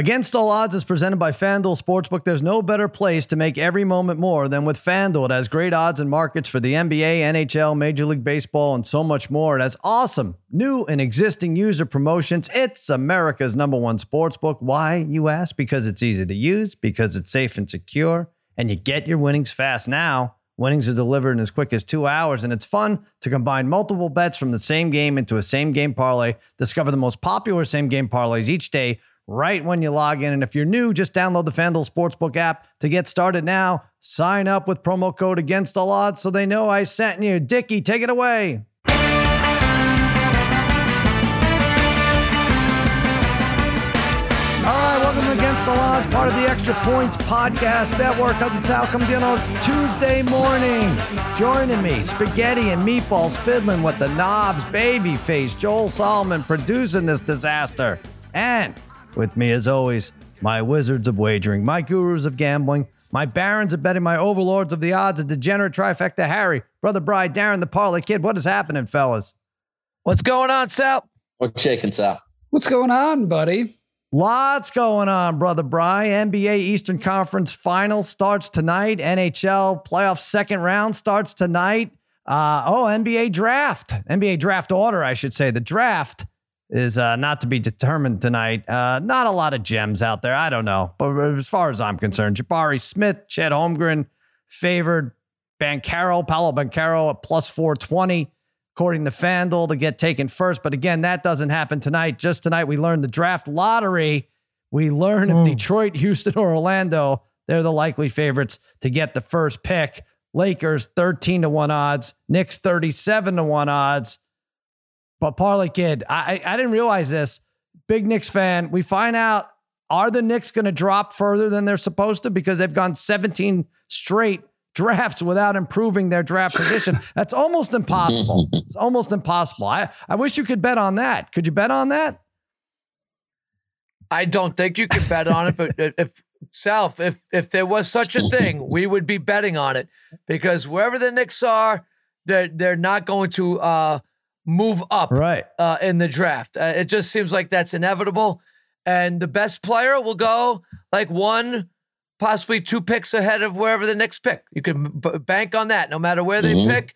Against All Odds is presented by FanDuel Sportsbook. There's no better place to make every moment more than with FanDuel. It has great odds and markets for the NBA, NHL, Major League Baseball, and so much more. It has awesome new and existing user promotions. It's America's number one sportsbook. Why, you ask? Because it's easy to use, because it's safe and secure, and you get your winnings fast now. Winnings are delivered in as quick as two hours, and it's fun to combine multiple bets from the same game into a same game parlay. Discover the most popular same game parlays each day right when you log in. And if you're new, just download the FanDuel Sportsbook app to get started now. Sign up with promo code Against All Odds so they know I sent you. Dickie, take it away. All right, welcome Against the Odds, part of the Extra Points Podcast Network. Because it's Al come on Tuesday morning. Joining me, spaghetti and meatballs fiddling with the knobs, babyface, Joel Solomon producing this disaster. And with me, as always, my wizards of wagering, my gurus of gambling, my barons of betting, my overlords of the odds, a degenerate trifecta, Harry, Brother Bride, Darren, the Parlay Kid. What is happening, fellas? What's going on, Sal? What's shaking, Sal? What's going on, buddy? Lots going on, Brother Bry. NBA Eastern Conference Final starts tonight. NHL playoff second round starts tonight. Uh, oh, NBA draft. NBA draft order, I should say. The draft is uh, not to be determined tonight. Uh, not a lot of gems out there. I don't know. But as far as I'm concerned, Jabari Smith, Chet Holmgren favored. Banchero, Paolo Banchero at plus 420, according to FanDuel, to get taken first. But again, that doesn't happen tonight. Just tonight, we learned the draft lottery. We learn if hmm. Detroit, Houston, or Orlando, they're the likely favorites to get the first pick. Lakers 13 to 1 odds, Knicks 37 to 1 odds. But Parlay Kid, I, I didn't realize this. Big Knicks fan. We find out are the Knicks going to drop further than they're supposed to because they've gone 17 straight drafts without improving their draft position. That's almost impossible. It's almost impossible. I, I wish you could bet on that. Could you bet on that? I don't think you could bet on it, but if Self, if if there was such a thing, we would be betting on it because wherever the Knicks are, they're they're not going to uh, move up right uh, in the draft. Uh, it just seems like that's inevitable, and the best player will go like one, possibly two picks ahead of wherever the next pick. You can b- bank on that. No matter where they mm-hmm. pick,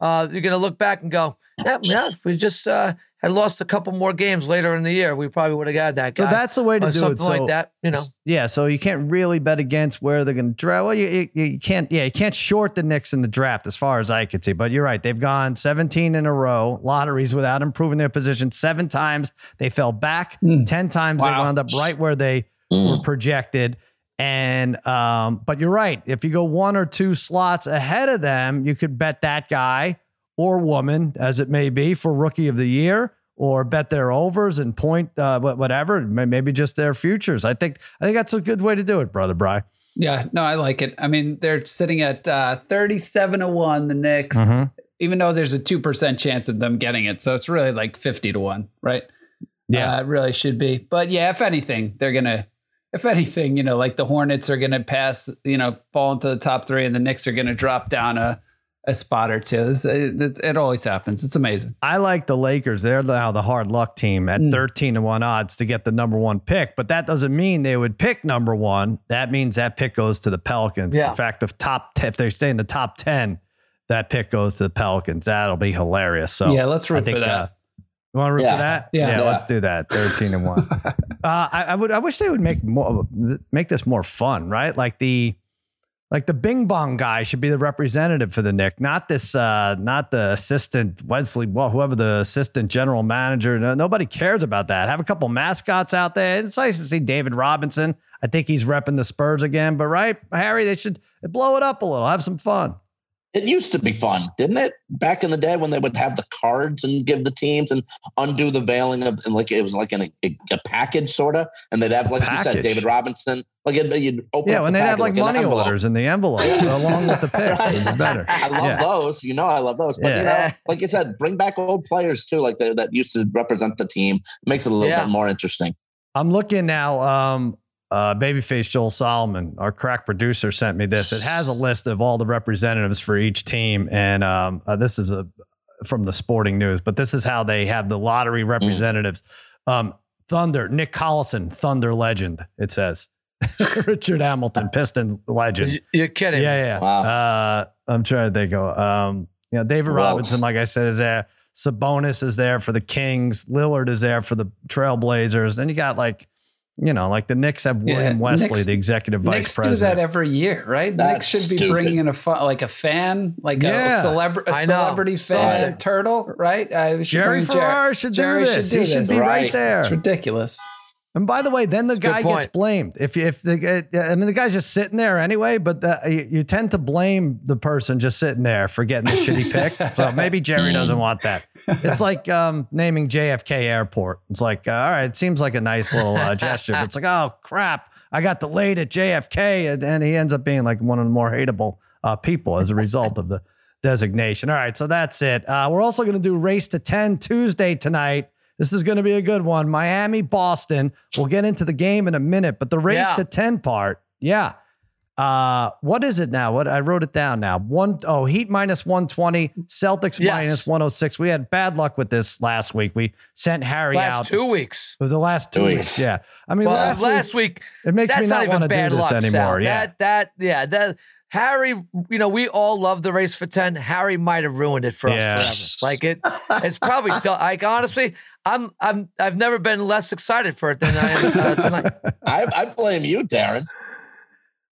uh, you're gonna look back and go, yeah, yeah. If we just uh, had lost a couple more games later in the year, we probably would have got that guy. So that's the way to do something it. Something like that, you know. Yeah, so you can't really bet against where they're going to draft. Well, you, you, you, can't. Yeah, you can't short the Knicks in the draft, as far as I could see. But you're right; they've gone 17 in a row lotteries without improving their position. Seven times they fell back. Mm. Ten times wow. they wound up right where they mm. were projected. And um, but you're right. If you go one or two slots ahead of them, you could bet that guy or woman, as it may be, for rookie of the year or bet their overs and point uh, whatever, maybe just their futures. I think I think that's a good way to do it, brother Bry. Yeah, no, I like it. I mean, they're sitting at uh, 37 to 1, the Knicks, mm-hmm. even though there's a 2% chance of them getting it. So it's really like 50 to 1, right? Yeah, uh, it really should be. But yeah, if anything, they're going to, if anything, you know, like the Hornets are going to pass, you know, fall into the top three and the Knicks are going to drop down a, a spot or two. It, it, it, always happens. It's amazing. I like the Lakers. They're now the hard luck team at mm. 13 to 1 odds to get the number one pick, but that doesn't mean they would pick number one. That means that pick goes to the Pelicans. Yeah. In fact, if top 10, if they stay in the top 10, that pick goes to the Pelicans. That'll be hilarious. So yeah, let's root think, for that. Uh, you want to root yeah. for that? Yeah. yeah, let's do that. 13 and 1. uh, I, I would I wish they would make more make this more fun, right? Like the like the Bing Bong guy should be the representative for the Nick, not this, uh, not the assistant Wesley, well, whoever the assistant general manager. No, nobody cares about that. Have a couple mascots out there. It's nice to see David Robinson. I think he's repping the Spurs again, but right, Harry, they should blow it up a little, have some fun. It used to be fun, didn't it? Back in the day when they would have the cards and give the teams and undo the veiling of, and like it was like in a, a package sort of, and they'd have like package. you said, David Robinson. Like it, you'd open yeah, when the they'd have like, like money orders in the envelope along with the pick. right. better. I love yeah. those. You know, I love those. But yeah. you know, like you said, bring back old players too, like that used to represent the team. It makes it a little yeah. bit more interesting. I'm looking now. Um, uh, Babyface Joel Solomon, our crack producer, sent me this. It has a list of all the representatives for each team, and um, uh, this is a from the Sporting News. But this is how they have the lottery mm. representatives. Mm. Um, Thunder, Nick Collison, Thunder legend. It says Richard Hamilton, Piston legend. You're kidding. Yeah, yeah. Wow. Uh, I'm trying to think of. Um, you know, David Who Robinson, like I said, is there. Sabonis is there for the Kings. Lillard is there for the Trailblazers. Then you got like, you know, like the Knicks have William Yeah, Wesley, Knicks- the executive vice Knicks do that every year, right? The Knicks should be stupid. bringing in a fu- like a fan, like Yeah. a, celebra- a I know. celebrity fan Something. turtle, right? Uh, I should Jerry bring Jer- Ferrara should do Jerry this. should do he should be right, Right. It's ridiculous. And by the way, then the That's guy gets blamed. If if the I mean the guy's just sitting there anyway, but the, you, you tend to blame the person just sitting there for getting the shitty pick. So maybe Jerry doesn't want that. It's like um, naming JFK Airport. It's like uh, all right, it seems like a nice little uh, gesture, but it's like oh crap, I got delayed at JFK, and, and he ends up being like one of the more hateable uh, people as a result of the designation. All right, so that's it. Uh, we're also going to do race to ten Tuesday tonight. This is going to be a good one. Miami, Boston. We'll get into the game in a minute, but the race Yeah. to 10 part, yeah. Uh, what is it now? What I wrote it down now. One oh, Heat minus 120, Celtics Yes. minus 106. We had bad luck with this last week. We sent Harry Last out. two weeks. it was the last two Two weeks. weeks. Yeah. I mean, Well, last, last, week, week, it makes me not, not, want even to do bad this luck, anymore. Sal. Yeah. That that yeah that Harry, you know, we all love the race for ten. Harry might have ruined it for Yeah. us forever. Like it, it's probably done. like honestly, I'm I'm I've never been less excited for it than I am uh, tonight. I, I blame you, Darren.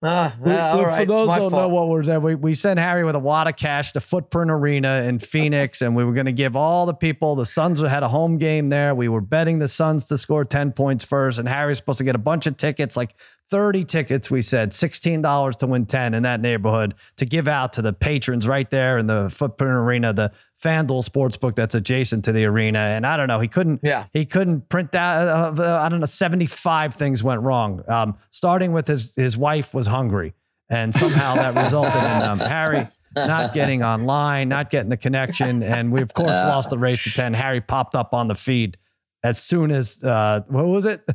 Uh, We- all we- right, For those who don't know what we're saying, we, we sent Harry with a wad of cash to Footprint Arena in Phoenix, and we were going to give all the people. The Suns had a home game there. We were betting the Suns to score ten points first, and Harry's supposed to get a bunch of tickets, like thirty tickets. We said sixteen dollars to win ten in that neighborhood to give out to the patrons right there in the Footprint Arena, the FanDuel Sportsbook that's adjacent to the arena. And I don't know, he couldn't Yeah. he couldn't print that. Uh, uh, I don't know. Seventy-five things went wrong. Um, starting with his his wife was hungry, and somehow that resulted in um, Harry not getting online, not getting the connection, and we of course lost the race to ten. Harry popped up on the feed as soon as uh, what was it?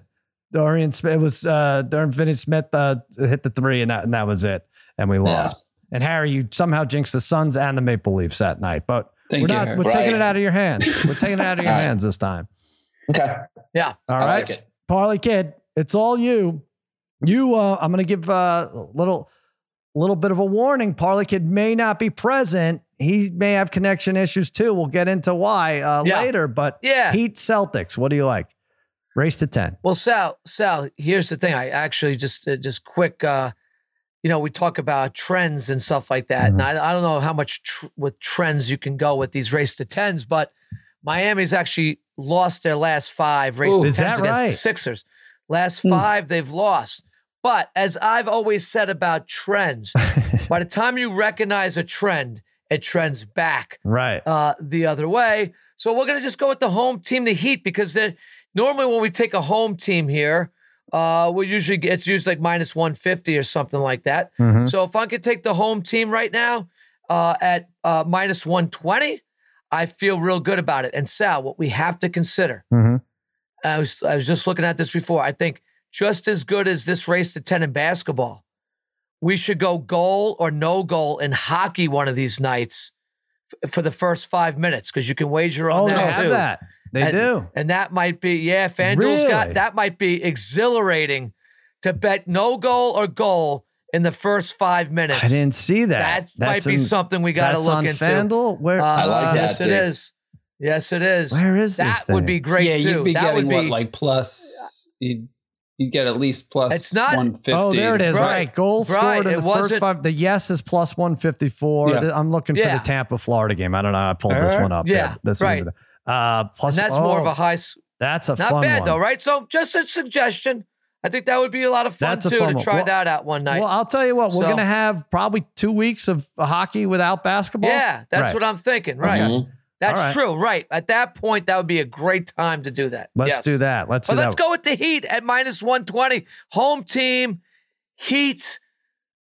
Dorian Smith. It was uh, Dorian Finney-Smith uh, hit the three, and that and that was it, and we lost. And Harry, you somehow jinxed the Suns and the Maple Leafs that night, but Thank we're you. not. Harry. We're taking it out of your hands. We're taking it out of your hands this time. Okay. Yeah. All I right. like it. Parlay Kid, it's all you. You, uh, I'm going to give uh, a little, little bit of a warning. Parlay Kid may not be present. He may have connection issues too. We'll get into why uh, Yeah. later. But Yeah. Heat Celtics. What do you like? Race to ten. Well, Sal, Sal, here's the thing. I actually just uh, just quick. Uh, you know, we talk about trends and stuff like that, and I, I don't know how much tr- with trends you can go with these race to tens, but Miami's actually lost their last five race Ooh, to tens that against the? Sixers. Last Hmm. five they've lost. But as I've always said about trends, by the time you recognize a trend, it trends back right. uh, the other way. So we're going to just go with the home team, the Heat, because they're- normally when we take a home team here, uh, we usually it's used like minus one fifty or something like that. Mhm. So if I could take the home team right now uh, at uh, minus one twenty, I feel real good about it. And Sal, what we have to consider, Mhm. I was I was just looking at this before. I think just as good as this race to ten in basketball, we should go goal or no goal in hockey one of these nights f- for the first five minutes because you can wager on Oh, they that have too. that. They And- do. And that might be, yeah, FanDuel's Really? got that might be exhilarating to bet no goal or goal in the first five minutes. I didn't see that. That might That's be in- something we got to that's look on into. FanDuel. Where? Uh, I like that, Yes, it Dick. is. Yes, it is. Where is that this? would be great yeah, too. you'd be that getting would be what, like plus. You'd, you'd get at least plus. It's not- 150. Oh, there it is. Right. Right. Goals Right. scored in It the first wasn't- five. The yes is plus 154. Yeah. I'm looking for Yeah. the Tampa Florida game. I don't know. I pulled this Uh, one up. yeah, This right. Uh, plus, and that's more of oh, a high. That's a Not fun bad one. though, right? So just a suggestion. I think that would be a lot of fun That's too fun to one. try Well- that out one night. Well, I'll tell you what. We're So- going to have probably two weeks of hockey without basketball. yeah, that's Right. what I'm thinking. Right. Mhm. That's All right. true. Right. At that point, that would be a great time to do that. Let's Yes. do that. Let's But do let's that. go with the Heat at minus 120. Home team, Heat,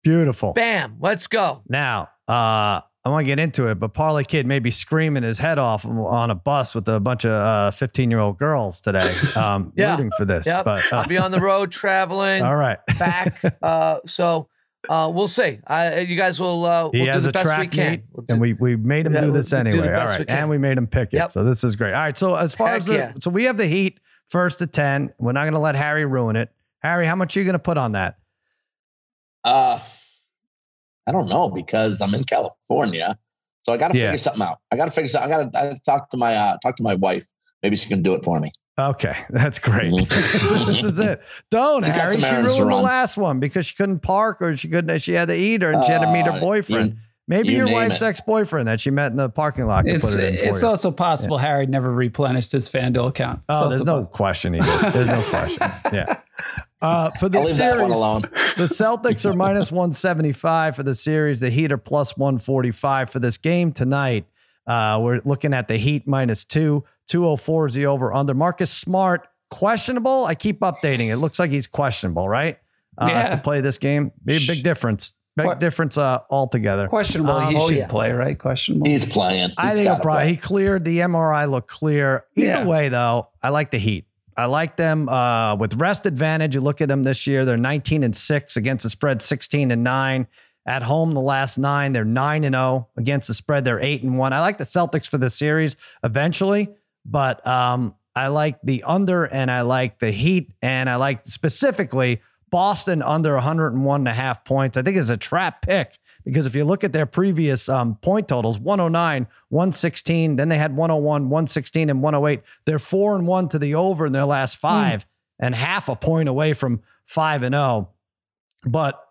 Beautiful. bam. Let's go. Now, uh, I want to get into it, but Parlay Kid may be screaming his head off on a bus with a bunch of 15 year old girls today, um, Yeah. rooting for this. Yep. But uh, I'll be on the road traveling all right. back. Uh, so uh, we'll see. I, you guys will uh, we'll do has the a best track we can. meet, We'll do- and we we made him Yeah, do we'll this do the anyway. All we and we made him pick it. Yep. So this is great. All right. So as far Heck as the yeah. so we have the Heat first to 10. We're not going to let Harry ruin it. Harry, how much are you going to put on that? Uh, I don't know because I'm in California, so I got to yeah. figure something out. I got to figure something. I got to talk to my uh, talk to my wife. Maybe she can do it for me. Okay, that's great. Mm-hmm. this is it. Don't she Harry. She ruined the last one because she couldn't park or she couldn't. She had to eat or and she had to meet her uh, boyfriend. You, Maybe you your wife's ex boyfriend that she met in the parking lot. It's, it it's also possible yeah. Harry never replenished his FanDuel account. It's oh, there's no possible. question he did. There's no question. Yeah. Uh, for the series, the Celtics are minus 175 for the series. The Heat are plus 145 for this game tonight. Uh, we're looking at the Heat minus two. 204 is the over under. Marcus Smart, questionable. I keep updating. It looks like he's questionable, right? Uh, yeah. To play this game. Be a big difference. Big Qu- difference uh, altogether. Questionable. Um, he oh, should yeah. play, right? Questionable. He's playing. He's I think probably he cleared the MRI. Look clear. Either yeah. way, though, I like the Heat. I like them uh, with rest advantage. You look at them this year; they're 19 and six against the spread, 16 and nine at home. The last nine, they're nine and zero against the spread. They're eight and one. I like the Celtics for the series eventually, but um, I like the under and I like the Heat and I like specifically Boston under 101 and a half points. I think is a trap pick because if you look at their previous um, point totals 109, 116, then they had 101, 116, and 108. They're four and one to the over in their last hmm. five mm. and half a point away from five and oh. But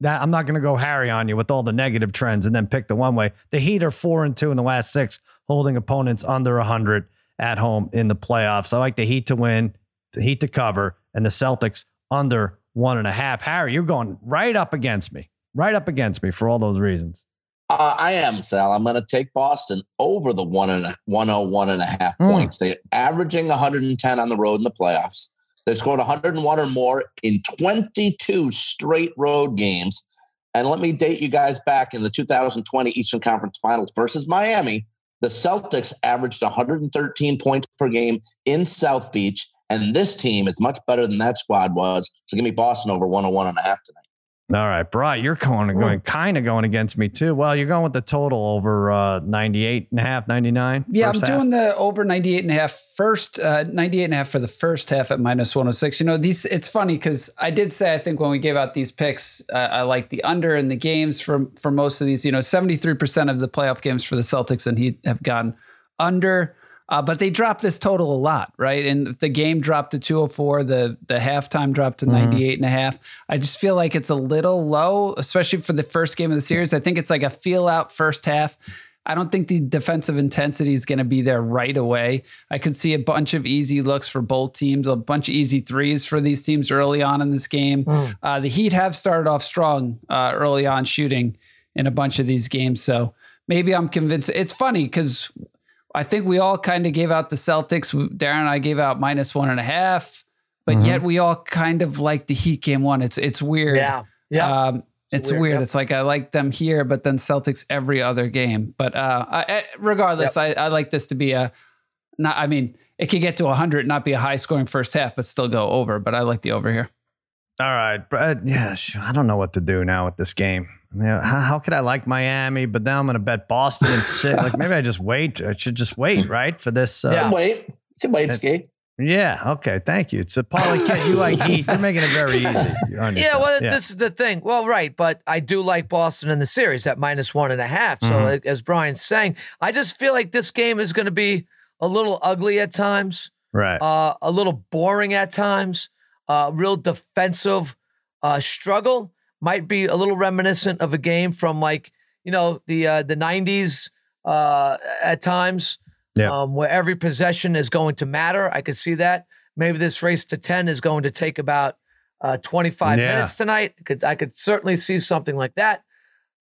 that I'm not going to go Harry on you with all the negative trends and then pick the one way. The Heat are four and two in the last six, holding opponents under 100 at home in the playoffs. I like the Heat to win, the Heat to cover, and the Celtics under one and a half. Harry, you're going right up against me, right up against me for all those reasons. Uh, I am, Sal. I'm going to take Boston over the one and a, 101 and a half mm. points. They're averaging 110 on the road in the playoffs. They've scored 101 or more in 22 straight road games. And let me date you guys back in the 2020 Eastern Conference Finals versus Miami. The Celtics averaged 113 points per game in South Beach and this team is much better than that squad was. So give me Boston over 101 and a half tonight. All right, Bry, you're going, going kind of going against me too. Well, you're going with the total over uh, 98 and a half, 99. Yeah, I'm half. doing the over 98 and a half first, uh, 98 and a half for the first half at minus 106. You know, these, it's funny because I did say, I think when we gave out these picks, uh, I like the under in the games for, for most of these, you know, 73% of the playoff games for the Celtics and he have gone under. Uh, but they dropped this total a lot, right? And the game dropped to 204, the the halftime dropped to mm-hmm. 98 and a half. I just feel like it's a little low, especially for the first game of the series. I think it's like a feel out first half. I don't think the defensive intensity is going to be there right away. I could see a bunch of easy looks for both teams, a bunch of easy threes for these teams early on in this game. Mm. Uh, the Heat have started off strong uh, early on shooting in a bunch of these games. So maybe I'm convinced. It's funny because I think we all kind of gave out the Celtics. Darren and I gave out minus one and a half, but mm-hmm. yet we all kind of like the Heat game one. It's it's weird. Yeah, yeah. Um, it's, it's weird. weird. Yep. It's like I like them here, but then Celtics every other game. But uh, I, regardless, yep. I, I like this to be a not. I mean, it could get to 100, not be a high scoring first half, but still go over. But I like the over here. All right, but Yeah, I don't know what to do now with this game. I mean, how, how could I like Miami, but now I'm going to bet Boston and sit? like maybe I just wait. I should just wait, right, for this. Uh, yeah, wait. You can wait, Ski. Yeah. Okay. Thank you. It's a Paulie kid. You like Heat. You're making it very easy. Yeah. Well, yeah. this is the thing. Well, right. But I do like Boston in the series at minus one and a half. So, mm-hmm. as Brian's saying, I just feel like this game is going to be a little ugly at times. Right. Uh, a little boring at times. Uh, real defensive uh, struggle might be a little reminiscent of a game from like you know the uh, the '90s uh, at times, yeah. um, where every possession is going to matter. I could see that. Maybe this race to ten is going to take about uh, 25 yeah. minutes tonight. Could I could certainly see something like that.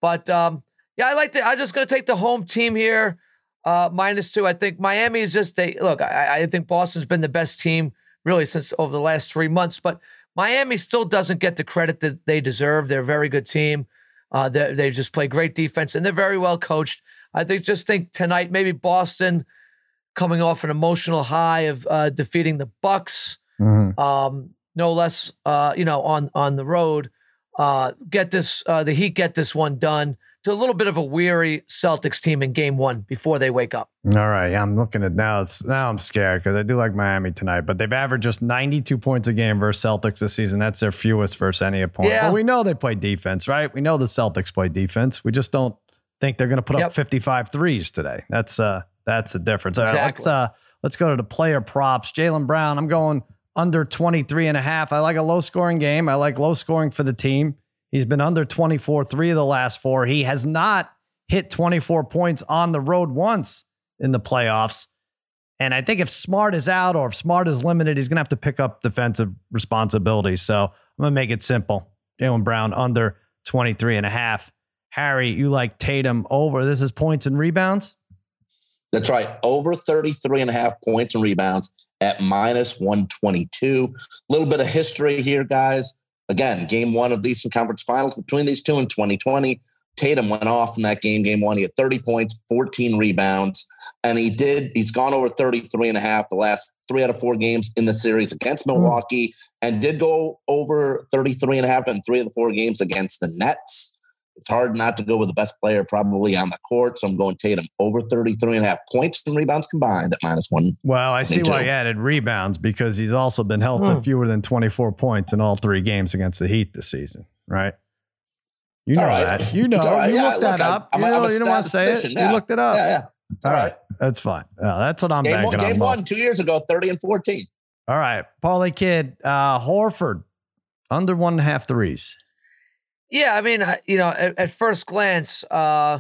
But um, yeah, I like to. I'm just going to take the home team here, uh, minus two. I think Miami is just a look. I, I think Boston's been the best team really since over the last three months, but Miami still doesn't get the credit that they deserve. They're a very good team. Uh, they, they just play great defense and they're very well coached. I think just think tonight maybe Boston coming off an emotional high of uh, defeating the Bucks, mm-hmm. um, no less. Uh, you know, on on the road, uh, get this uh, the Heat get this one done to a little bit of a weary Celtics team in game one before they wake up. All right. I'm looking at now. It's now I'm scared because I do like Miami tonight, but they've averaged just 92 points a game versus Celtics this season. That's their fewest versus any opponent. Yeah. But we know they play defense, right? We know the Celtics play defense. We just don't think they're going to put Yep. up 55 threes today. That's uh that's the difference. All right, let's uh let's go to the player props. Jaylen Brown, I'm going under 23 and a half. I like a low scoring game. I like low scoring for the team. He's been under 24 three of the last four. He has not hit 24 points on the road once in the playoffs. And I think if Smart is out or if Smart is limited, he's going to have to pick up defensive responsibilities. So I'm going to make it simple. Jaylen Brown under 23 and a half. Harry, you like Tatum over. This is points and rebounds. That's right. Over 33 and a half points and rebounds at minus 122. A little bit of history here, guys. Again, game one of the Eastern Conference Finals between these two in 2020. Tatum went off in that game, game one. He had 30 points, 14 rebounds, and he did, he's gone over 33 and a half the last three out of four games in the series against hmm. Milwaukee and did go over 33 and a half in three of the four games against the Nets. It's hard not to go with the best player probably on the court. So I'm going Tatum over 33 and a half points and rebounds combined at minus one. Well, I see why too. he added rebounds because he's also been held to Hmm. fewer than 24 points in all three games against the Heat this season, right? You know All right. that. You know. It's all right. You Yeah, looked that look, I- up. I'm you a- I'm know, a you don't want to say it. statistician, You looked it up. Yeah, yeah. All All right. right. That's fine. Yeah, that's what I'm Game, banking one, on. game Mo. one, two years ago, 30 and 14. All right. Parlay Kid, uh, Horford, under one and a half threes. Yeah, I mean, I, you know, at, at first glance, uh,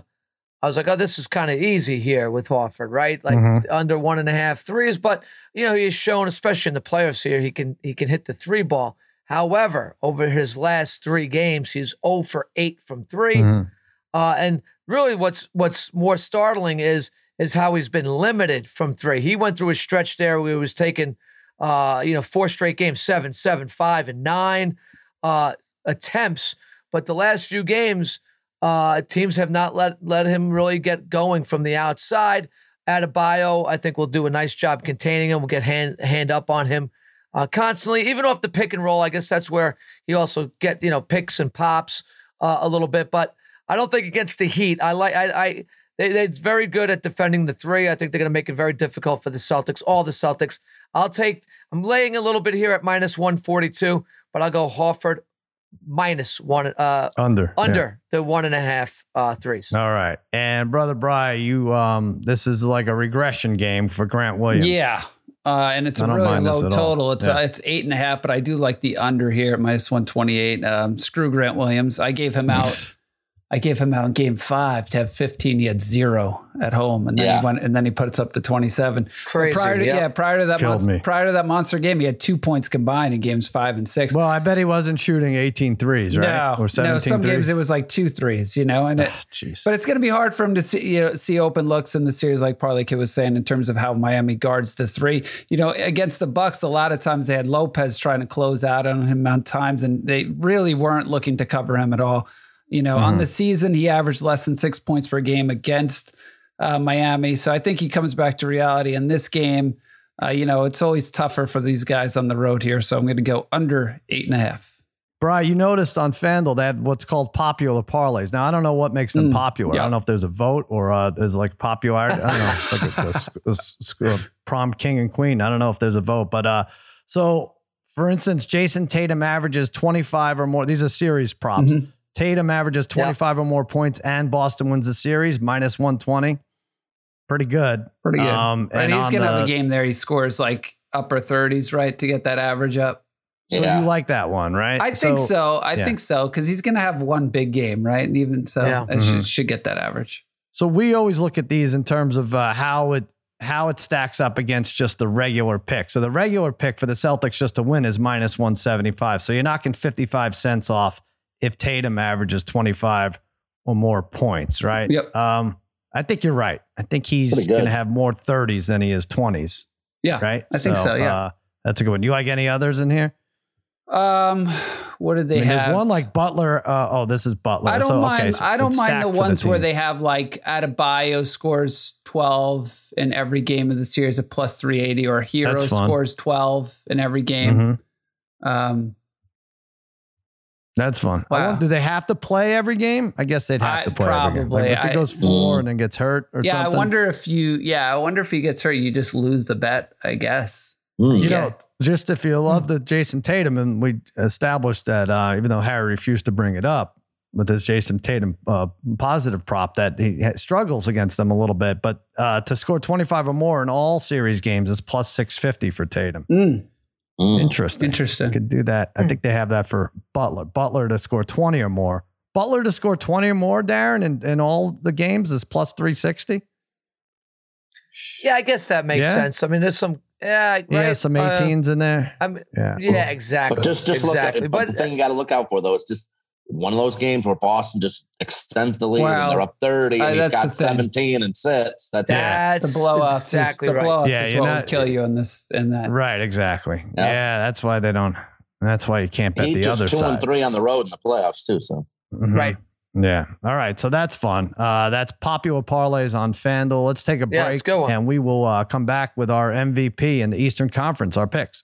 I was like, oh, this is kind of easy here with Horford, right? Like Mhm. under one and a half threes, but you know, he's shown, especially in the playoffs here, he can he can hit the three ball. However, over his last three games, he's 0 for 8 from 3 Mhm. Uh, and really, what's what's more startling is is how he's been limited from three. He went through a stretch there where he was taking, uh, you know, four straight games, seven, seven, five, and nine uh, attempts. But the last few games, uh, teams have not let let him really get going from the outside. Adebayo, I think, will do a nice job containing him. We'll get hand hand up on him uh, constantly, even off the pick and roll. I guess that's where he also get you know picks and pops uh, a little bit. But I don't think against the Heat. I like I. I they, they're very good at defending the three. I think they're going to make it very difficult for the Celtics, all the Celtics. I'll take, I'm laying a little bit here at minus 142, but I'll go Horford minus one, uh, Under. yeah. under the one and a half uh, threes. All right. And brother Bry, you um this is like a regression game for Grant Williams. Yeah. Uh, and it's I a really low total. It's Yeah. uh, it's eight and a half, but I do like the under here at minus one twenty eight. Um, screw Grant Williams. I gave him out. I gave him out in game five to have fifteen. He had zero at home, and then Yeah. he went and then he puts up to twenty seven. Crazy. Prior to yeah. yeah, prior to that Killed monster, me. prior to that monster game, he had two points combined in games five and six. Well, I bet he wasn't shooting 18 threes, right? No, or 17 no, some threes. games it was like two threes, you know, and it, ah, Jeez. but it's going to be hard for him to see, you know, see open looks in the series, like Parlay Kid was saying, in terms of how Miami guards the three. You know, against the Bucks, a lot of times they had Lopez trying to close out on him on times, and they really weren't looking to cover him at all. You know, on Mhm. the season, he averaged less than six points per game against uh, Miami. So I think he comes back to reality in this game. Uh, you know, it's always tougher for these guys on the road here. So I'm going to go under eight and a half. Brian, you noticed on FanDuel that what's called popular parlays. Now I don't know what makes them Mm, popular. I don't know if there's a vote or uh, there's like popularity. I don't know. It's like a, a a a prom king and queen. I don't know if there's a vote, but uh, so for instance, Jayson Tatum averages 25 or more. These are series props. Mhm. Tatum averages 25 or more points, and Boston wins the series minus 120. Pretty good. Pretty good. Um, Right, and he's gonna have a game there. He scores like upper thirties, right, to get that average up. So Yeah. you like that one, right? I think so. I yeah. think so because he's gonna have one big game, right? And even so, Yeah. it Mhm. should, should get that average. So we always look at these in terms of uh, how it how it stacks up against just the regular pick. So the regular pick for the Celtics just to win is minus 175. So you're knocking 55 cents off if Tatum averages 25 or more points, right? Yep. Um, I think you're right. I think he's going to have more 30s than he is 20s, Yeah, right? I think so, yeah. Uh, that's a good one. You like any others in here? Um, what did they I mean, have? there's one like Butler. Uh, oh, this is Butler. I don't So, mind. okay, so I don't mind the for ones where they have like Adebayo scores twelve in every game of the series at plus three eighty, or Herro scores twelve in every game. Mhm. Um, That's fun. Wow. do they have to play every game? I guess they'd have I, to play probably. Like if he goes four I, and then gets hurt or yeah, something. I wonder if you. Yeah, I wonder if he gets hurt, you just lose the bet. I guess. Mm. You yeah. know, just if you love the Jayson Tatum, and we established that uh, even though Harry refused to bring it up with his Jayson Tatum uh, positive prop, that he struggles against them a little bit. But uh, to score 25 or more in all series games is plus 650 for Tatum. Mm. Mm. Interesting. Interesting. Could do that. Mm. I think they have that for Butler. Butler to score 20 or more. Butler to score 20 or more, Darren, in, in all the games is plus 360. Yeah, I guess that makes yeah. sense. I mean, there's some yeah, right. yeah, some 18s uh, in there. I mean, yeah, yeah, exactly. But just, just exactly. look at, but, but the thing you got to look out for though, is just one of those games where Boston just extends the lead well, and they're up 30 and uh, he's got 17 and sits. That's, that's the blow up. Exactly the right. blow yeah, is what not, would kill you in this in that. Right, exactly. Yep. Yeah, that's why they don't that's why you can't bet he the other two side. and three on the road in the playoffs too. So mm-hmm. right. Yeah. All right. So that's fun. Uh, that's popular parlays on FanDuel. Let's take a break. Yeah, let's go and we will uh, come back with our MVP in the Eastern Conference, our picks.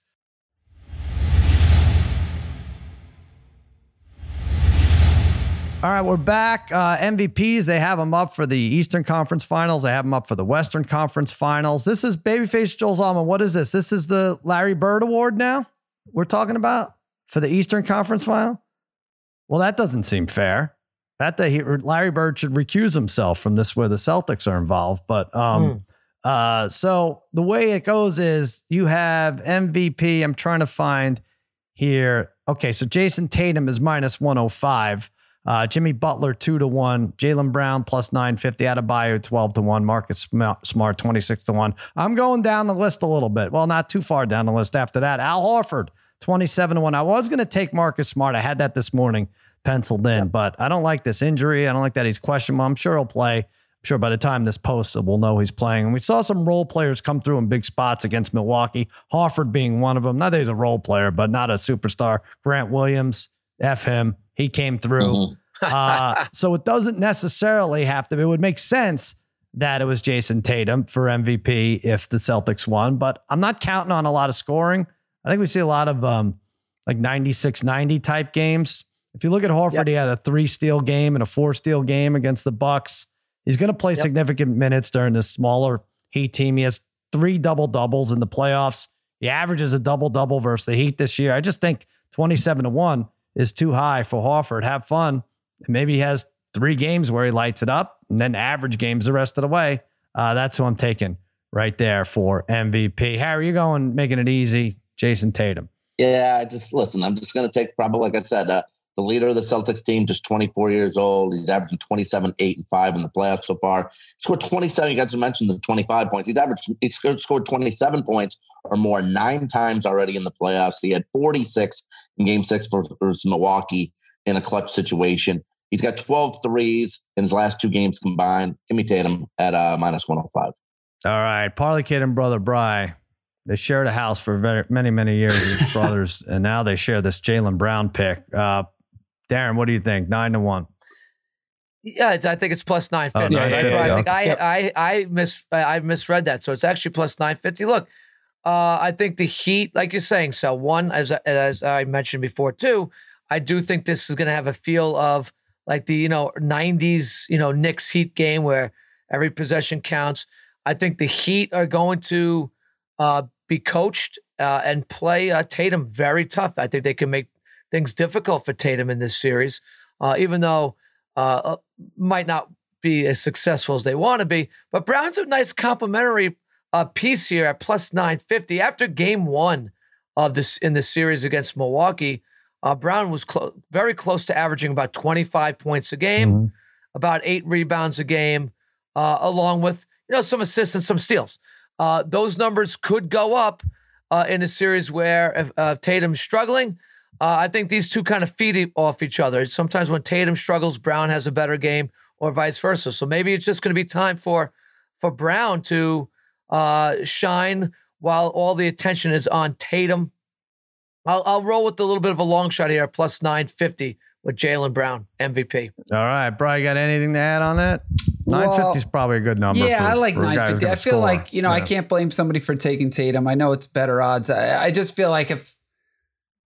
All right, we're back. Uh, MVPs, they have them up for the Eastern Conference Finals. They have them up for the Western Conference Finals. This is Babyface Joel Zalman. What is this? This is the Larry Bird Award now we're talking about for the Eastern Conference Final? Well, that doesn't seem fair. That day, Larry Bird should recuse himself from this where the Celtics are involved. But um, mm. uh, so the way it goes is you have MVP. I'm trying to find here. Okay, so Jayson Tatum is minus 105. Uh, Jimmy Butler two to one, Jaylen Brown plus nine fifty, Adebayo twelve to one, Marcus Smart twenty six to one. I'm going down the list a little bit. Well, not too far down the list after that. Al Horford twenty seven to one. I was going to take Marcus Smart. I had that this morning penciled in, but I don't like this injury. I don't like that he's questionable. I'm sure he'll play. I'm sure by the time this posts, we'll know he's playing. And we saw some role players come through in big spots against Milwaukee. Horford being one of them. Not that he's a role player, but not a superstar. Grant Williams, F him. He came through. Mm-hmm. uh, so it doesn't necessarily have to. It would make sense that it was Jayson Tatum for MVP if the Celtics won, but I'm not counting on a lot of scoring. I think we see a lot of um, like 96 90 type games. If you look at Horford, yep. he had a three steal game and a four steal game against the Bucks. He's going to play yep. significant minutes during this smaller Heat team. He has three double doubles in the playoffs. He averages a double double versus the Heat this year. I just think 27 to 1 is too high for Horford. Have fun. maybe he has three games where he lights it up and then average games the rest of the way. Uh, that's who I'm taking right there for MVP. Harry, you're going making it easy. Jayson Tatum. Yeah, just listen. I'm just going to take probably, like I said, uh, the leader of the Celtics team, just 24 years old. He's averaging 27, 8, and 5 in the playoffs so far. He scored 27. You got to mention the 25 points. He's averaged, he scored 27 points or more nine times already in the playoffs. He had 46 in game six versus Milwaukee in a clutch situation. He's got 12 threes in his last two games combined. Give me Tatum at uh, minus 105. All right. Parlay Kid and Brother Bry they shared a house for very, many, many years brothers, and now they share this Jaylen Brown pick. Uh, Darren, what do you think? Nine to one. Yeah, I think it's plus nine fifty. Oh, I, I think I, yep. I I mis I misread that, so it's actually plus nine fifty. Look, uh, I think the Heat, like you're saying, so one as as I mentioned before too, I do think this is going to have a feel of like the you know '90s you know Knicks Heat game where every possession counts. I think the Heat are going to uh, be coached uh, and play uh, Tatum very tough. I think they can make things difficult for Tatum in this series, uh, even though uh, might not be as successful as they want to be. But Brown's a nice complimentary uh, piece here at plus 950. After game one of this in the series against Milwaukee, uh, Brown was clo- very close to averaging about 25 points a game, mm-hmm. about eight rebounds a game, uh, along with you know some assists and some steals. Uh, those numbers could go up uh, in a series where uh, Tatum's struggling. Uh, I think these two kind of feed off each other. Sometimes when Tatum struggles, Brown has a better game, or vice versa. So maybe it's just going to be time for for Brown to uh, shine while all the attention is on Tatum. I'll, I'll roll with a little bit of a long shot here, plus nine fifty with Jaylen Brown MVP. All right, Brian, got anything to add on that? Nine fifty well, is probably a good number. Yeah, for, I like nine fifty. I feel score. like you know yeah. I can't blame somebody for taking Tatum. I know it's better odds. I, I just feel like if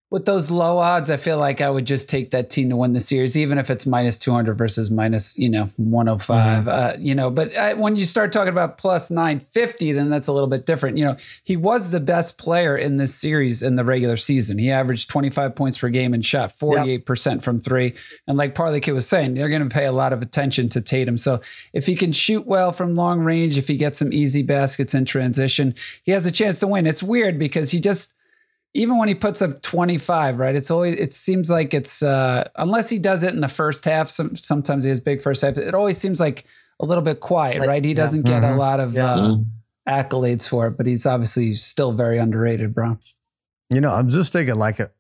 with those low odds, I feel like I would just take that team to win the series, even if it's minus 200 versus minus, you know, 105. Mm-hmm. Uh, you know, but I, when you start talking about plus 950, then that's a little bit different. You know, he was the best player in this series in the regular season. He averaged 25 points per game and shot 48% yep. from three. And like Parlay Kid was saying, they're going to pay a lot of attention to Tatum. So if he can shoot well from long range, if he gets some easy baskets in transition, he has a chance to win. It's weird because he just, even when he puts up 25, right? It's always it seems like it's uh unless he does it in the first half, some, sometimes he has big first half. It always seems like a little bit quiet, like, right? He doesn't get mm-hmm. a lot of yeah. uh, mm-hmm. accolades for it, but he's obviously still very underrated, bro. You know, I'm just thinking like a,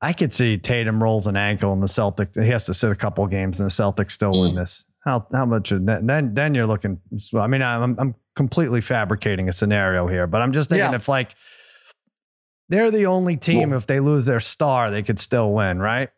I could see Tatum rolls an ankle in the Celtics. He has to sit a couple games and the Celtics still mm. win this. How how much then then you're looking I mean I'm I'm completely fabricating a scenario here, but I'm just thinking yeah. if like they're the only team. If they lose their star, they could still win, right?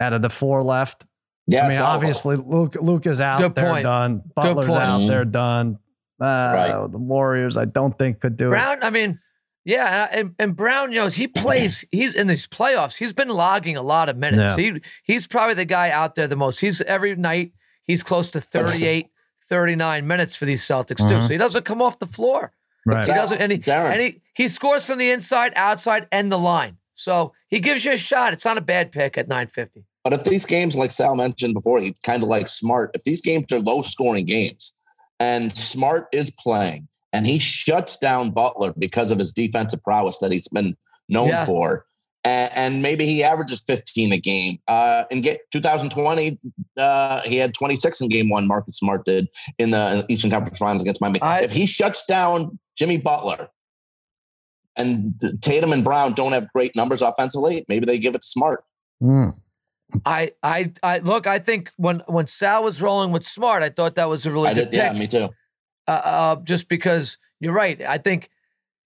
Out of the four left. Yeah, I mean, obviously, Luke Luke is out. Good they're point. done. Butler's out. They're done. Uh, right. The Warriors, I don't think could do Brown, it. Brown, I mean, yeah, and, and Brown, you know, he plays. He's in these playoffs. He's been logging a lot of minutes. Yeah. He he's probably the guy out there the most. He's every night. He's close to 38, 39 minutes for these Celtics too. Mm-hmm. So he doesn't come off the floor. Right. He doesn't, and he, and he he scores from the inside, outside, and the line. So he gives you a shot. It's not a bad pick at 950. But if these games, like Sal mentioned before, he kind of like Smart. If these games are low scoring games, and Smart is playing, and he shuts down Butler because of his defensive prowess that he's been known yeah. for, and, and, maybe he averages 15 a game. Uh, in get 2020, uh, he had 26 in game one. Marcus Smart did in the Eastern Conference Finals against Miami. I, if he shuts down Jimmy Butler and Tatum and Brown don't have great numbers offensively, maybe they give it to Smart. Mm. I, I, I look. I think when when Sal was rolling with Smart, I thought that was a really I good did, pick. Yeah, me too. Uh, uh, just because you're right. I think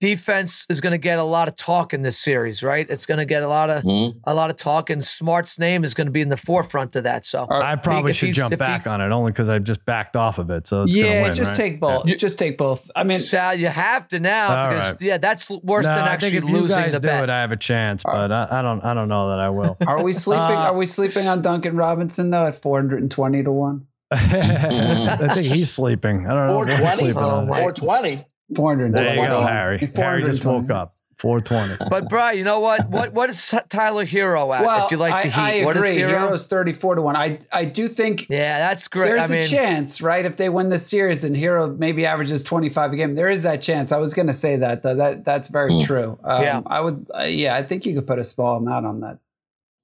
defense is going to get a lot of talk in this series, right? It's going to get a lot of mm-hmm. a lot of talk, and Smart's name is going to be in the forefront of that. So I probably he, should jump back he, on it only because I just backed off of it. So yeah, win, just right? take both. Yeah. Just take both. I mean, Sal, you have to now All because right. yeah, that's worse no, than actually losing the do bet. It, I have a chance, but I, I, don't. I don't know that I will. Are we sleeping? Uh, are we sleeping on Duncan Robinson though at four hundred and twenty to one? I think he's sleeping. I don't know. Or twenty. Or twenty. 420. There you go, Harry. Harry just woke up. 420. But Brian, you know what? What what is Tyler Herro at? Well, if you like the Heat, I, I what agree. is Herro? Herro's 34 to one. I I do think. Yeah, that's great. There's I a mean, chance, right? If they win this series and Herro maybe averages 25 a game, there is that chance. I was going to say that though. That that's very mm. true. Um, yeah, I would. Uh, yeah, I think you could put a small amount on that.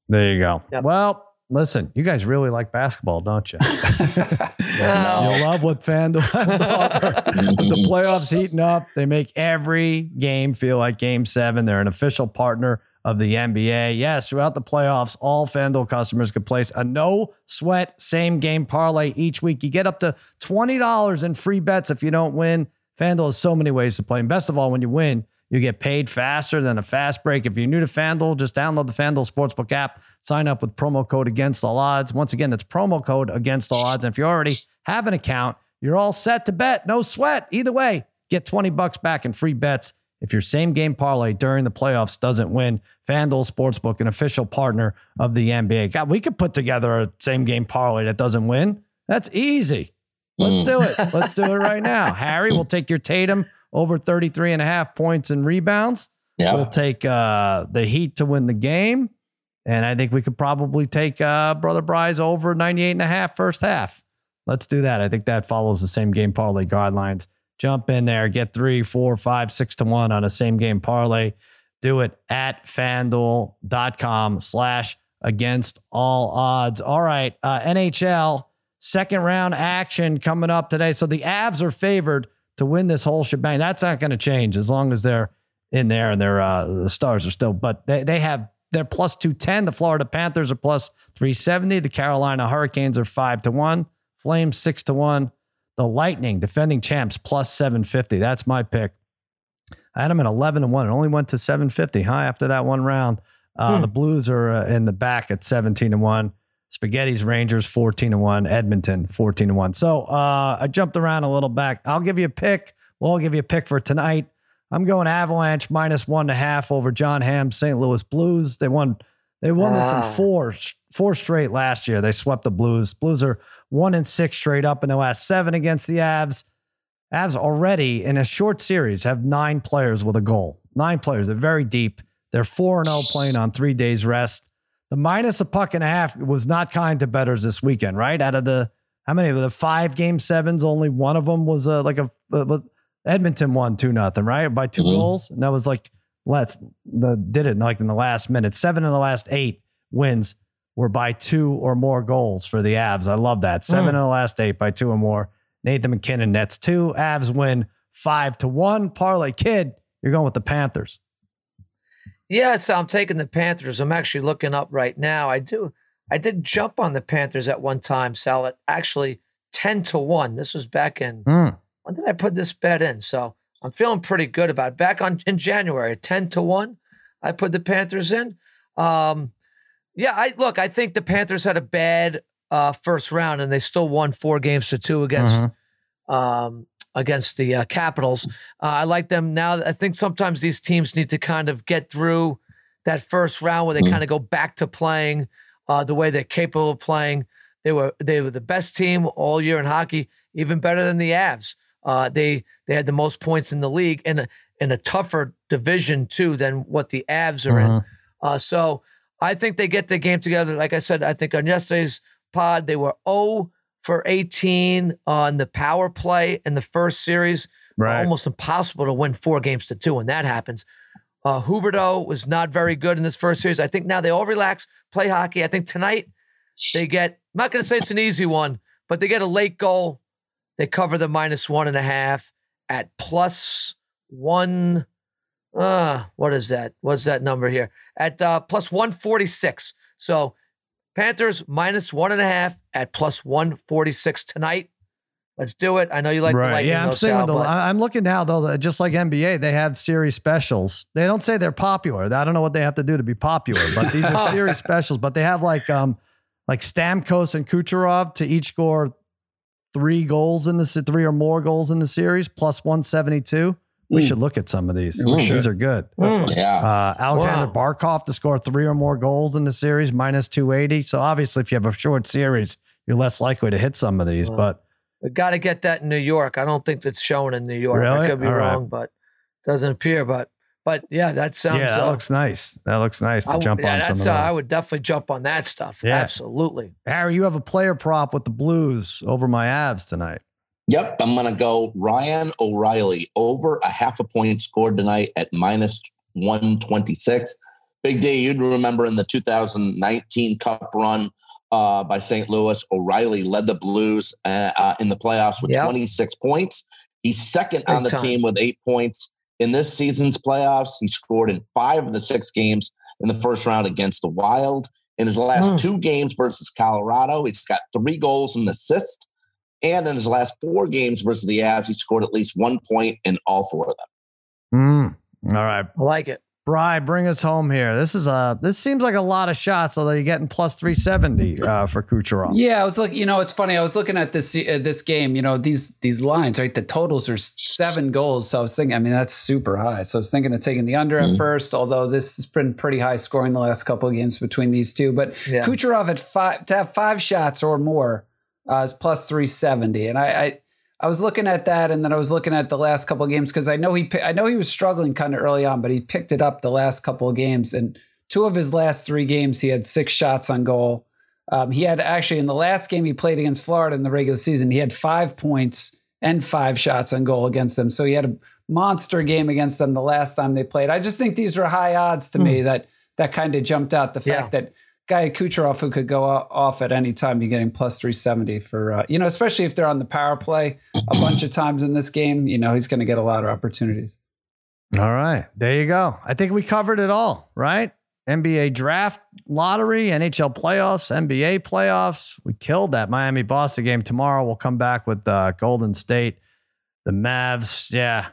There you go. Yep. Well. Listen, you guys really like basketball, don't you? no. You love what FanDuel has to offer. the playoffs heating up. They make every game feel like game seven. They're an official partner of the NBA. Yes, throughout the playoffs, all FanDuel customers can place a no sweat same game parlay each week. You get up to $20 in free bets if you don't win. FanDuel has so many ways to play. And best of all, when you win, you get paid faster than a fast break. If you're new to FanDuel, just download the FanDuel Sportsbook app, sign up with promo code against all odds. Once again, that's promo code against all odds. And if you already have an account, you're all set to bet. No sweat. Either way, get 20 bucks back in free bets if your same game parlay during the playoffs doesn't win. FanDuel Sportsbook, an official partner of the NBA. God, we could put together a same game parlay that doesn't win. That's easy. Let's mm. do it. Let's do it right now. Harry, we'll take your Tatum over 33 and a half points and rebounds. Yeah. We'll take uh, the Heat to win the game. And I think we could probably take uh, Brother Bry's over 98 and a half first half. Let's do that. I think that follows the same game parlay guidelines. Jump in there, get three, four, five, six to one on a same game parlay. Do it at fanduel.com slash against all odds. All right. Uh, NHL second round action coming up today. So the Avs are favored to win this whole shebang. That's not going to change as long as they're in there and their uh, the stars are still. But they they have they're plus two ten. The Florida Panthers are plus three seventy. The Carolina Hurricanes are five to one. Flames six to one. The Lightning, defending champs, plus seven fifty. That's my pick. I had them at eleven to one. It only went to seven fifty. High after that one round. Uh, hmm. The Blues are uh, in the back at seventeen to one. Spaghetti's Rangers 14 to 1, Edmonton 14 to 1. So uh, I jumped around a little back. I'll give you a pick. Well, I'll give you a pick for tonight. I'm going Avalanche minus one and a half over John Hamm, St. Louis Blues. They won They won this in four four straight last year. They swept the Blues. Blues are one and six straight up in the last seven against the Avs. Avs already in a short series have nine players with a goal. Nine players. They're very deep. They're 4 and 0 playing on three days rest. The minus a puck and a half was not kind to bettors this weekend, right? Out of the, how many of the five game sevens, only one of them was a, like a, uh, Edmonton won 2 nothing, right? By 2 mm-hmm. goals. And that was like, let's, the, did it like in the last minute. Seven in the last eight wins were by two or more goals for the Avs. I love that. Seven mm. in the last eight by two or more. Nathan McKinnon nets two. Avs win five to one. Parlay kid, you're going with the Panthers. Yes, I'm taking the Panthers. I'm actually looking up right now. I do. I did jump on the Panthers at one time, Sal. It actually ten to one. This was back in. Mm. When did I put this bet in? So I'm feeling pretty good about it. Back on in January, ten to one. I put the Panthers in. Um, yeah, I look. I think the Panthers had a bad uh, first round, and they still won four games to two against mm-hmm. um, against the uh, Capitals. Uh, I like them now. I think sometimes these teams need to kind of get through that first round where they mm-hmm. kind of go back to playing uh, the way they're capable of playing. They were they were the best team all year in hockey, even better than the Avs. Uh, they they had the most points in the league in a in a tougher division too than what the Avs are in. Uh, so I think they get the game together. Like I said, I think on yesterday's pod they were 0 for 18 on the power play in the first series. Right. Almost impossible to win four games to two when that happens. Uh, Huberdeau was not very good in this first series. I think now they all relax, play hockey. I think tonight they get, I'm not going to say it's an easy one, but they get a late goal. They cover the minus one and a half at plus one. Uh, what is that? What's that number here? At uh, plus 146. So Panthers minus one and a half at plus 146 tonight. Let's do it. I know you like right. the Lightning. Yeah, I'm saying Sal, the, I'm looking now though. Just like NBA, they have series specials. They don't say they're popular. I don't know what they have to do to be popular, but these are series specials. But they have like um like Stamkos and Kucherov to each score three goals in the three or more goals in the series plus 172. We mm. should look at some of these. Mm. These are good. Mm. Yeah. Uh, Alexander wow. Barkov to score three or more goals in the series, minus 280. So obviously, if you have a short series, you're less likely to hit some of these. But we got to get that in New York. I don't think it's shown in New York. Really? I could be All wrong, right. but doesn't appear. But but yeah, that sounds. Yeah, that uh, looks nice. That looks nice to I, jump yeah, on some of those. Uh, I would definitely jump on that stuff. Yeah. Absolutely. Harry, you have a player prop with the Blues over my Avs tonight. Yep, I'm going to go Ryan O'Reilly over a half a point scored tonight at minus 126. Big D, you'd remember in the 2019 Cup run uh, by St. Louis, O'Reilly led the Blues uh, uh, in the playoffs with yep. 26 points. He's second Big on the time. team with eight points. In this season's playoffs, he scored in five of the six games in the first round against the Wild. In his last mm. two games versus Colorado, he's got three goals and assists. And in his last four games versus the Avs, he scored at least one point in all four of them. Mm. All right. I like it. Bry, bring us home here. This is a this seems like a lot of shots, although you're getting plus three seventy uh, for Kucherov. Yeah, I was looking. You know, it's funny. I was looking at this uh, this game. You know, these these lines, right? The totals are seven goals. So I was thinking, I mean, that's super high. So I was thinking of taking the under mm-hmm. at first, although this has been pretty high scoring the last couple of games between these two. But yeah. Kucherov at five to have five shots or more uh, is plus 370. And I, I, I was looking at that, and then I was looking at the last couple of games because I know he I know he was struggling kind of early on, but he picked it up the last couple of games. And two of his last three games, he had six shots on goal. Um, he had actually in the last game he played against Florida in the regular season, he had five points and five shots on goal against them. So he had a monster game against them the last time they played. I just think these were high odds to mm. me that that kind of jumped out. The fact yeah. that guy Kucherov who could go off at any time. You're getting plus 370 for, uh, you know, especially if they're on the power play a bunch of times in this game, you know, he's going to get a lot of opportunities. All right. There you go. I think we covered it all, right? NBA draft lottery, NHL playoffs, NBA playoffs. We killed that Miami Boston game. Tomorrow we'll come back with uh, Golden State, the Mavs. Yeah,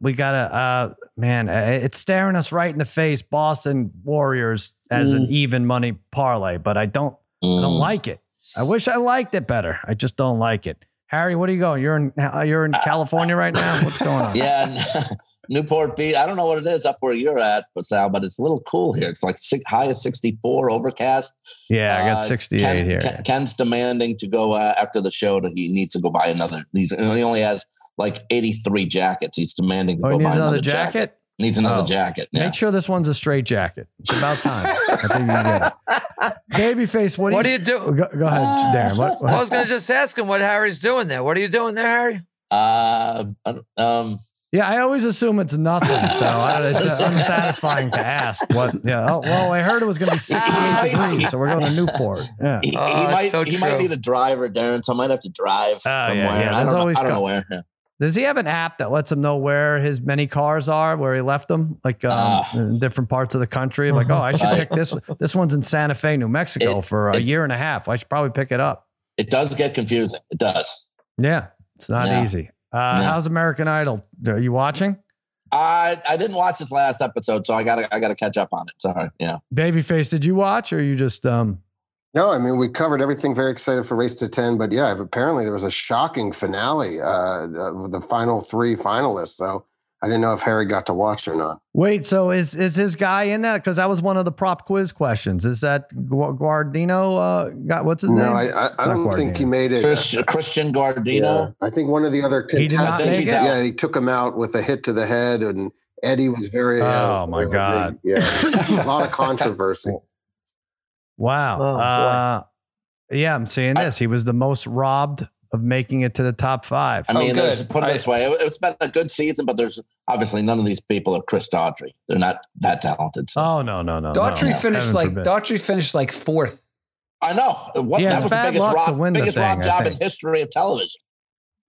we gotta, uh, man, uh, it's staring us right in the face. Boston Warriors as mm. an even money parlay, but I don't, mm. I don't mm. like it. I wish I liked it better. I just don't like it. Harry, what are you going? You're in uh, you're in California right now. What's going on? Yeah, Newport Beach. I don't know what it is up where you're at, but Sal, but it's a little cool here. It's like six, high as 64, overcast. Yeah, I got uh, 68 Ken, here. Ken, Ken's demanding to go uh, after the show. That he needs to go buy another. He's, he only has like 83 jackets. He's demanding to oh, go buy another, jacket. jacket? Needs another oh, jacket. Yeah. Make sure this one's a straight jacket. It's about time. I think you get it. Babyface, what do what you, do, you do? Go, go ahead, Darren. What, what? I was going to just ask him what Harry's doing there. What are you doing there, Harry? Uh, um, yeah, I always assume it's nothing, so I, it's uh, unsatisfying to ask. What? Yeah. Oh, well, I heard it was going to be 68 degrees, so we're going to Newport. Yeah. He, oh, he might. So he might need a driver, Darren. So I might have to drive oh, somewhere. Yeah, yeah. I don't, know, I don't know where. Yeah. Does he have an app that lets him know where his many cars are, where he left them, like um, uh, in different parts of the country? Like, oh, I should pick this. This one's in Santa Fe, New Mexico, it, for a it, year and a half. I should probably pick it up. It does get confusing. It does. Yeah, it's not yeah. easy. Uh, yeah. How's American Idol? Are you watching? I I didn't watch this last episode, so I gotta I gotta catch up on it. Sorry. Yeah. Babyface, did you watch or you just um no, I mean we covered everything. Very excited for Race to Ten, but yeah, apparently there was a shocking finale uh, of the final three finalists. So I didn't know if Harry got to watch or not. Wait, so is is his guy in that? Because that was one of the prop quiz questions. Is that Guardino? Uh, got what's his no, name? No, I, I, I don't Guardino. think he made it. Christian, Christian Guardino. Yeah, I think one of the other. He did not make it. Yeah, he took him out with a hit to the head, and Eddie was very. Uh, oh my god! Big, yeah, a lot of controversy. Wow. Oh, uh, yeah, I'm seeing this. I, he was the most robbed of making it to the top five. I mean, oh, there's put it this way, it, has been a good season, but there's obviously none of these people are Chris Daughtry. They're not that talented. So. Oh no, no, no. Daughtry no. finished Heaven like forbid. Daughtry finished like fourth. I know. What, yeah, that was the biggest rob, biggest thing, rob job in history of television.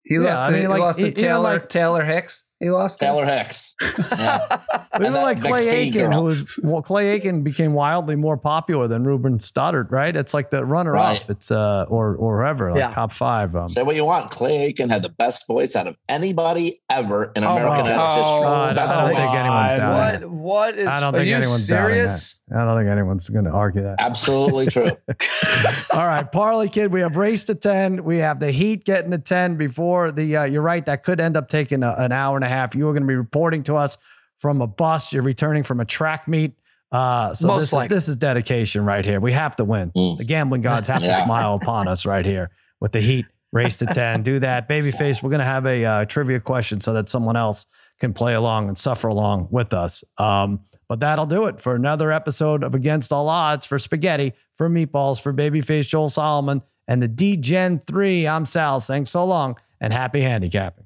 He yeah, lost. I mean, he like, lost to Taylor like, Taylor Hicks. He lost Taylor Hicks. Yeah. Even like Clay Aiken, girl. who was well, Clay Aiken became wildly more popular than Ruben Studdard, right? It's like the runner right. up. It's uh or or whoever, like yeah. top five. Um, Say what you want. Clay Aiken had the best voice out of anybody ever in oh, American oh, history. Oh, best I don't voice. think anyone's doubting. What what is? I don't think anyone's serious? doubting that. I don't think anyone's going to argue that. Absolutely true. All right, Parlay Kid. We have race to ten. We have the Heat getting to ten before the. Uh, you're right. That could end up taking a, an hour and a half. You are going to be reporting to us from a bus. You're returning from a track meet. Uh, so Most this is this is dedication right here. We have to win. Mm. The gambling gods have yeah. to smile upon us right here with the Heat race to ten. Do that, babyface. We're gonna have a uh, trivia question so that someone else can play along and suffer along with us. Um, but that'll do it for another episode of Against All Odds for Spaghetti, for Meatballs, for Babyface Joel Solomon, and the D Gen 3. I'm Sal saying so long and happy handicapping.